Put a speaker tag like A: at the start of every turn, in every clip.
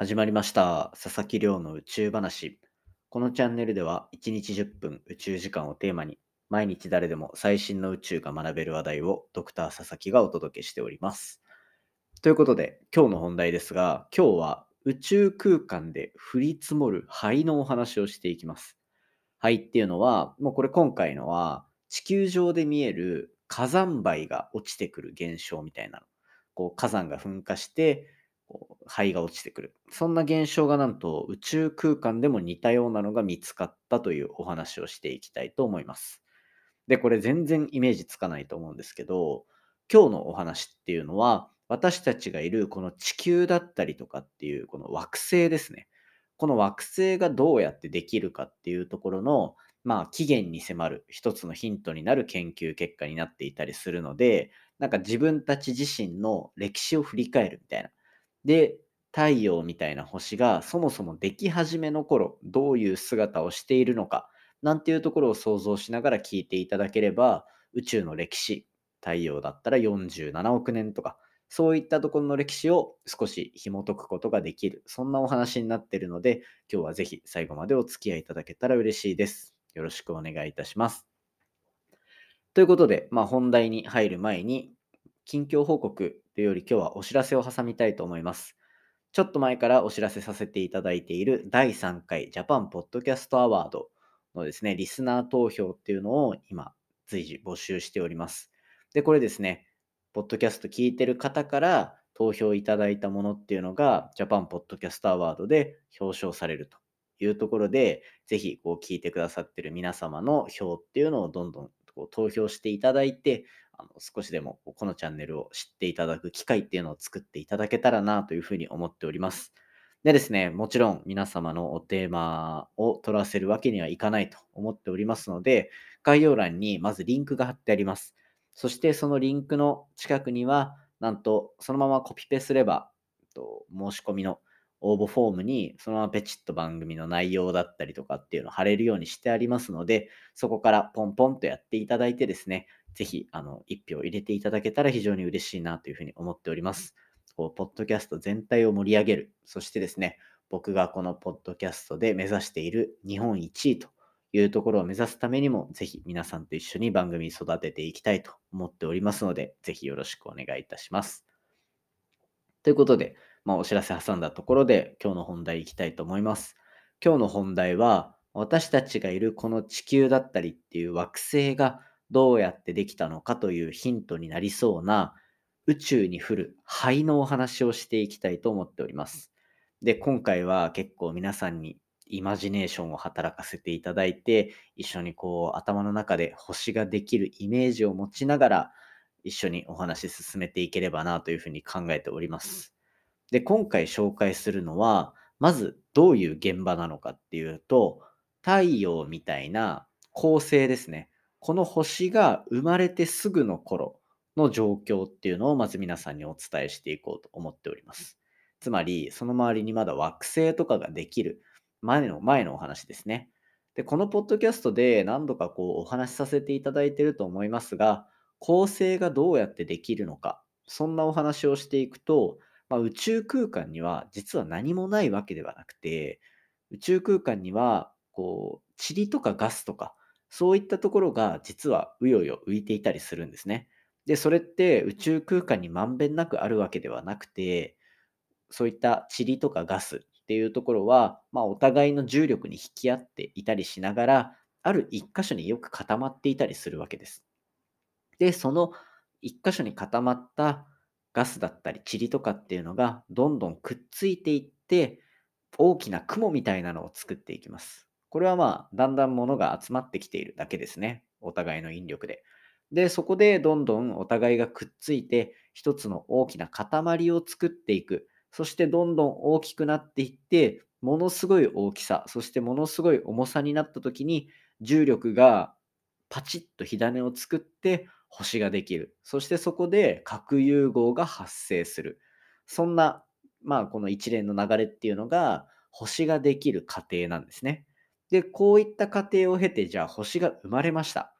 A: 始まりました。佐々木亮の宇宙話。このチャンネルでは1日10分宇宙時間をテーマに毎日誰でも最新の宇宙が学べる話題をドクター佐々木がお届けしております。ということで今日の本題ですが今日は宇宙空間で降り積もる灰のお話をしていきます。灰っていうのはもうこれ今回のは地球上で見える火山灰が落ちてくる現象みたいなの。こう火山が噴火してこう灰が落ちてくる。そんな現象がなんと宇宙空間でも似たようなのが見つかったというお話をしていきたいと思います。で、これ全然イメージつかないと思うんですけど、今日のお話っていうのは私たちがいるこの地球だったりとかっていうこの惑星ですね。この惑星がどうやってできるかっていうところのまあ起源に迫る一つのヒントになる研究結果になっていたりするので、なんか自分たち自身の歴史を振り返るみたいな。で、太陽みたいな星がそもそもでき始めの頃、どういう姿をしているのか、なんていうところを想像しながら聞いていただければ、宇宙の歴史、太陽だったら47億年とか、そういったところの歴史を少し紐解くことができる、そんなお話になっているので、今日はぜひ最後までお付き合いいただけたら嬉しいです。よろしくお願いいたします。ということで、まあ、本題に入る前に、近況報告というより今日はお知らせを挟みたいと思います。ちょっと前からお知らせさせていただいている第3回ジャパンポッドキャストアワードのですね、リスナー投票っていうのを今随時募集しております。で、これですね、ポッドキャスト聞いてる方から投票いただいたものっていうのがジャパンポッドキャストアワードで表彰されるというところで、ぜひこう聞いてくださってる皆様の票っていうのをどんどん投票していただいて、あの少しでもこのチャンネルを知っていただく機会っていうのを作っていただけたらなというふうに思っております。でですね、もちろん皆様のおテーマを取らせるわけにはいかないと思っておりますので、概要欄にまずリンクが貼ってあります。そしてそのリンクの近くには、なんとそのままコピペすれば、と申し込みの応募フォームにそのままペチッと番組の内容だったりとかっていうのを貼れるようにしてありますので、そこからポンポンとやっていただいてですね、ぜひあの1票入れていただけたら非常に嬉しいなというふうに思っております。こうポッドキャスト全体を盛り上げる、そしてですね、僕がこのポッドキャストで目指している日本1位というところを目指すためにも、ぜひ皆さんと一緒に番組育てていきたいと思っておりますので、ぜひよろしくお願いいたします。ということで、まあ、お知らせ挟んだところで今日の本題いきたいと思います。今日の本題は私たちがいるこの地球だったりっていう惑星がどうやってできたのかというヒントになりそうな宇宙に降る灰のお話をしていきたいと思っております。で、今回は結構皆さんにイマジネーションを働かせていただいて、一緒にこう頭の中で星ができるイメージを持ちながら一緒にお話し進めていければなというふうに考えております。で、今回紹介するのは、まずどういう現場なのかっていうと、太陽みたいな恒星ですね。この星が生まれてすぐの頃の状況っていうのをまず皆さんにお伝えしていこうと思っております。つまり、その周りにまだ惑星とかができる前の前のお話ですね。で、このポッドキャストで何度かこうお話しさせていただいていると思いますが、恒星がどうやってできるのか、そんなお話をしていくと、まあ、宇宙空間には実は何もないわけではなくて、宇宙空間にはこう塵とかガスとか、そういったところが実はうようよ浮いていたりするんですね。で、それって宇宙空間にまんべんなくあるわけではなくて、そういった塵とかガスっていうところは、まあ、お互いの重力に引き合っていたりしながら、ある一箇所によく固まっていたりするわけです。で、その一箇所に固まったガスだったり塵とかっていうのがどんどんくっついていって大きな雲みたいなのを作っていきます。これはまあだんだん物が集まってきているだけですね。お互いの引力で。で、そこでどんどんお互いがくっついて一つの大きな塊を作っていく。そしてどんどん大きくなっていってものすごい大きさ、そしてものすごい重さになった時に重力がパチッと火種を作って星ができる。そしてそこで核融合が発生する。そんな、まあ、この一連の流れっていうのが、星ができる過程なんですね。で、こういった過程を経て、じゃあ星が生まれました。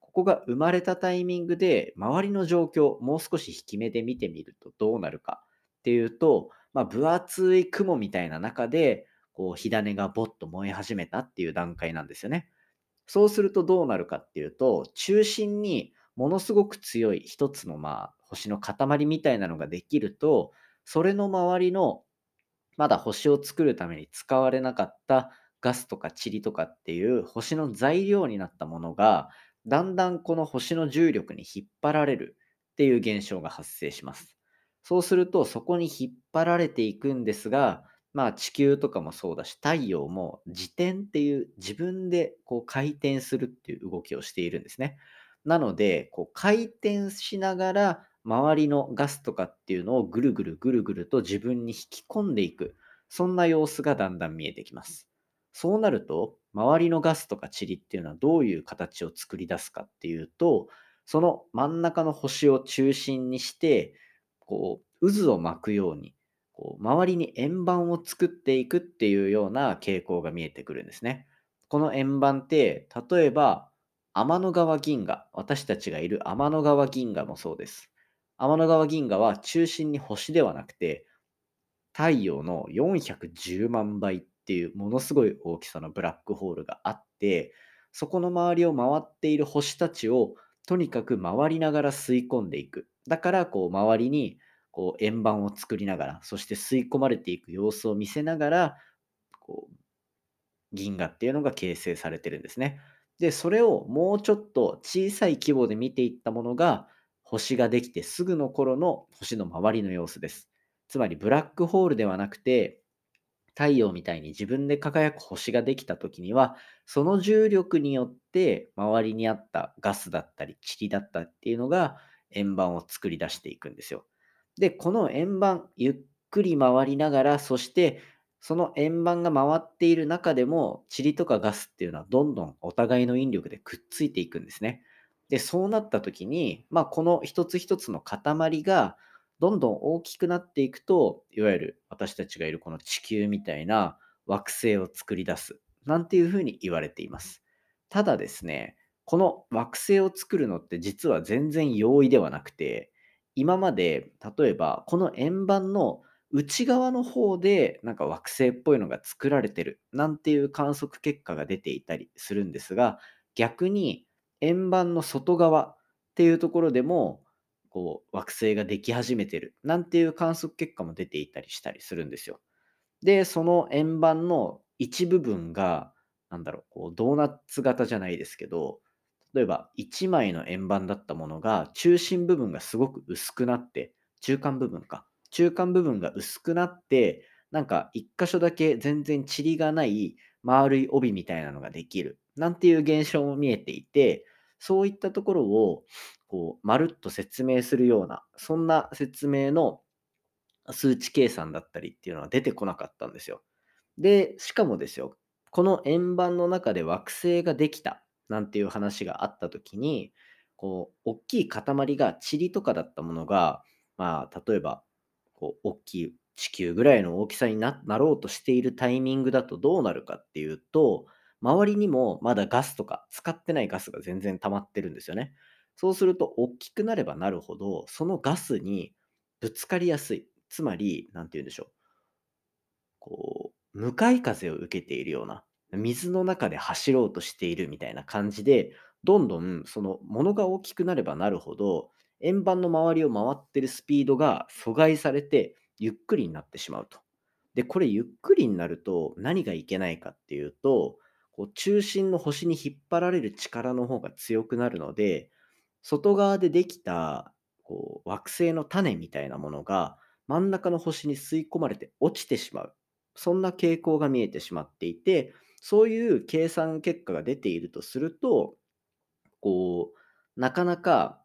A: ここが生まれたタイミングで、周りの状況、もう少し引き目で見てみるとどうなるかっていうと、まあ、分厚い雲みたいな中で、こう火種がぼっと燃え始めたっていう段階なんですよね。そうするとどうなるかっていうと、中心にものすごく強い一つのまあ星の塊みたいなのができると、それの周りのまだ星を作るために使われなかったガスとか塵とかっていう星の材料になったものが、だんだんこの星の重力に引っ張られるっていう現象が発生します。そうするとそこに引っ張られていくんですが、まあ地球とかもそうだし、太陽も自転っていう自分でこう回転するっていう動きをしているんですね。なので、こう回転しながら周りのガスとかっていうのをぐるぐるぐるぐると自分に引き込んでいく。そんな様子がだんだん見えてきます。そうなると、周りのガスとか塵っていうのはどういう形を作り出すかっていうと、その真ん中の星を中心にして、こう、渦を巻くように、こう周りに円盤を作っていくっていうような傾向が見えてくるんですね。この円盤って、例えば、天の川銀河、私たちがいる天の川銀河もそうです。天の川銀河は中心に星ではなくて、太陽の410万倍っっていうものすごい大きさのブラックホールがあって、そこの周りを回っている星たちをとにかく回りながら吸い込んでいく。だから、こう、周りにこう円盤を作りながら、そして吸い込まれていく様子を見せながら、こう、銀河っていうのが形成されてるんですね。で、それをもうちょっと小さい規模で見ていったものが、星ができてすぐの頃の星の周りの様子です。つまりブラックホールではなくて、太陽みたいに自分で輝く星ができた時には、その重力によって周りにあったガスだったり塵だったっていうのが円盤を作り出していくんですよ。で、この円盤、ゆっくり回りながら、そしてその円盤が回っている中でも、塵とかガスっていうのはどんどんお互いの引力でくっついていくんですね。で、そうなった時に、まあ、この一つ一つの塊がどんどん大きくなっていくと、いわゆる私たちがいるこの地球みたいな惑星を作り出す、なんていうふうに言われています。ただですね、この惑星を作るのって実は全然容易ではなくて、今まで例えばこの円盤の内側の方でなんか惑星っぽいのが作られてるなんていう観測結果が出ていたりするんですが逆に円盤の外側っていうところでもこう惑星ができ始めてるなんていう観測結果も出ていたりしたりするんですよ。でその円盤の一部分がなんだろうこうドーナツ型じゃないですけど例えば1枚の円盤だったものが中心部分がすごく薄くなって中間部分か中間部分が薄くなってなんか一箇所だけ全然塵がない丸い帯みたいなのができるなんていう現象も見えていてそういったところをこうまるっと説明するようなそんな説明の数値計算だったりっていうのは出てこなかったんですよ。で、しかもですよ、この円盤の中で惑星ができたなんていう話があった時に、こう、大きい塊が塵とかだったものが、まあ、例えば、こう、大きい地球ぐらいの大きさになろうとしているタイミングだとどうなるかっていうと、周りにもまだガスとか使ってないガスが全然溜まってるんですよね。そうすると、大きくなればなるほど、そのガスにぶつかりやすい。つまり、なんて言うんでしょう。こう、向かい風を受けているような、水の中で走ろうとしているみたいな感じで、どんどんそのものが大きくなればなるほど、円盤の周りを回ってるスピードが阻害されて、ゆっくりになってしまうと。で、これゆっくりになると何がいけないかっていうと、こう中心の星に引っ張られる力の方が強くなるので、外側でできたこう惑星の種みたいなものが真ん中の星に吸い込まれて落ちてしまう。そんな傾向が見えてしまっていて、そういう計算結果が出ているとすると、こう、なかなか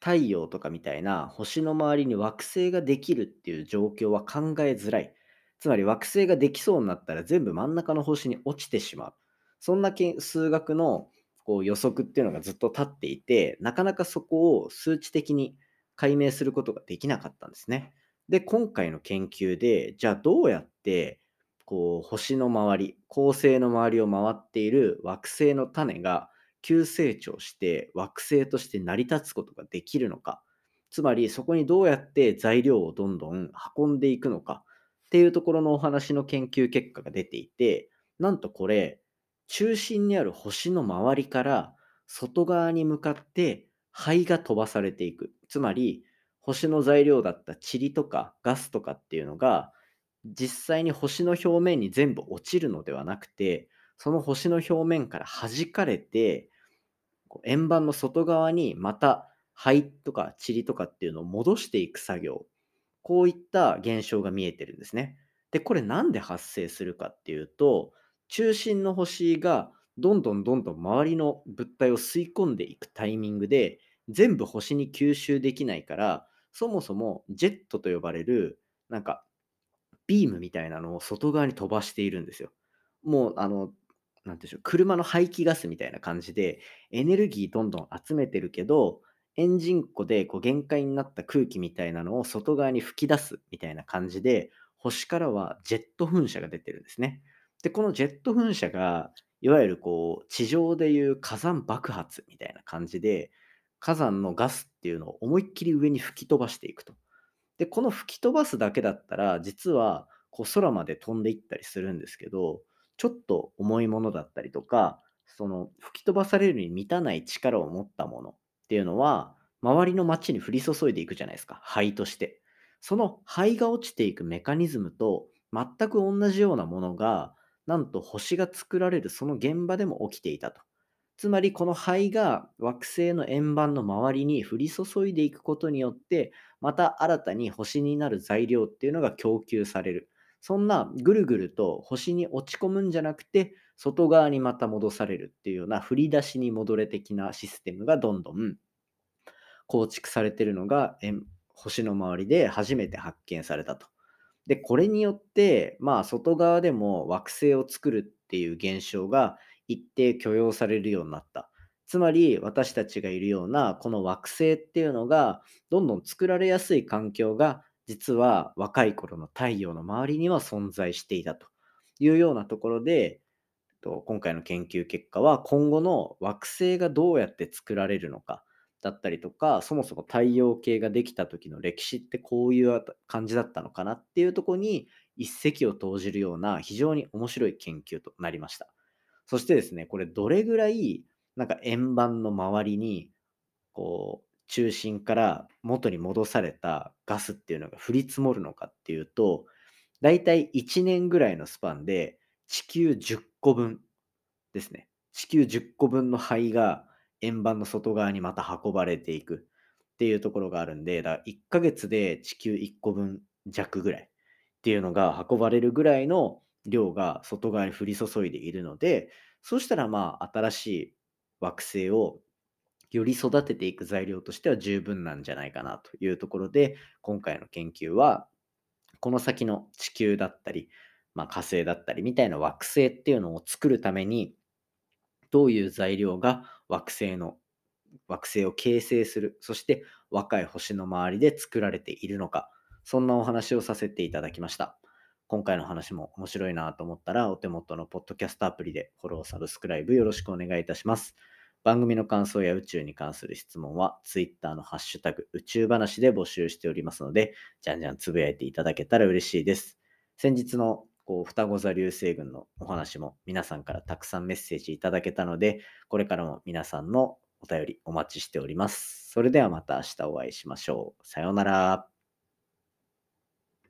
A: 太陽とかみたいな星の周りに惑星ができるっていう状況は考えづらい。つまり惑星ができそうになったら全部真ん中の星に落ちてしまう。そんな数学のこう予測っていうのがずっと立っていて、なかなかそこを数値的に解明することができなかったんですね。で、今回の研究で、じゃあどうやってこう星の周り、恒星の周りを回っている惑星の種が急成長して惑星として成り立つことができるのか。つまりそこにどうやって材料をどんどん運んでいくのかっていうところのお話の研究結果が出ていて、なんとこれ、中心にある星の周りから外側に向かって灰が飛ばされていく。つまり、星の材料だった塵とかガスとかっていうのが、実際に星の表面に全部落ちるのではなくて、その星の表面から弾かれて、円盤の外側にまた灰とか塵とかっていうのを戻していく作業。こういった現象が見えてるんですね。で、これなんで発生するかっていうと、中心の星がどんどんどんどん周りの物体を吸い込んでいくタイミングで全部星に吸収できないからそもそもジェットと呼ばれるなんかビームみたいなのを外側に飛ばしているんですよ。もうあのなんていうんでしょう車の排気ガスみたいな感じでエネルギーどんどん集めてるけどエンジン庫でこう限界になった空気みたいなのを外側に吹き出すみたいな感じで星からはジェット噴射が出てるんですね。で、このジェット噴射が、いわゆるこう、地上でいう火山爆発みたいな感じで、火山のガスっていうのを思いっきり上に吹き飛ばしていくと。で、この吹き飛ばすだけだったら、実はこう空まで飛んでいったりするんですけど、ちょっと重いものだったりとか、その吹き飛ばされるに満たない力を持ったものっていうのは、周りの街に降り注いでいくじゃないですか、灰として。その灰が落ちていくメカニズムと全く同じようなものがなんと星が作られるその現場でも起きていたと。つまりこの灰が惑星の円盤の周りに降り注いでいくことによってまた新たに星になる材料っていうのが供給される。そんなぐるぐると星に落ち込むんじゃなくて外側にまた戻されるっていうような振り出しに戻れ的なシステムがどんどん構築されているのが星の周りで初めて発見されたと。で、これによって、まあ、外側でも惑星を作るっていう現象が一定許容されるようになった。つまり、私たちがいるような、この惑星っていうのが、どんどん作られやすい環境が、実は若い頃の太陽の周りには存在していたというようなところで、今回の研究結果は今後の惑星がどうやって作られるのかだったりとか、そもそも太陽系ができた時の歴史ってこういう感じだったのかなっていうとこに一石を投じるような非常に面白い研究となりました。そしてですね、これどれぐらいなんか円盤の周りにこう中心から元に戻されたガスっていうのが降り積もるのかっていうと、だいたい1年ぐらいのスパンで地球10個分ですね。地球10個分の灰が円盤の外側にまた運ばれていくっていうところがあるんで、だから1ヶ月で地球1個分弱ぐらいっていうのが運ばれるぐらいの量が外側に降り注いでいるので、そしたらまあ新しい惑星をより育てていく材料としては十分なんじゃないかなというところで、今回の研究は、この先の地球だったり、まあ、火星だったりみたいな惑星っていうのを作るために、どういう材料が惑星の惑星を形成する、そして若い星の周りで作られているのか、そんなお話をさせていただきました。今回の話も面白いなと思ったら、お手元のポッドキャストアプリでフォロー、サブスクライブよろしくお願いいたします。番組の感想や宇宙に関する質問は、Twitter のハッシュタグ宇宙話で募集しておりますので、じゃんじゃんつぶやいていただけたら嬉しいです。先日のこう双子座流星群のお話も皆さんからたくさんメッセージいただけたので、これからも皆さんのお便りお待ちしております。それではまた明日お会いしましょう。さようなら。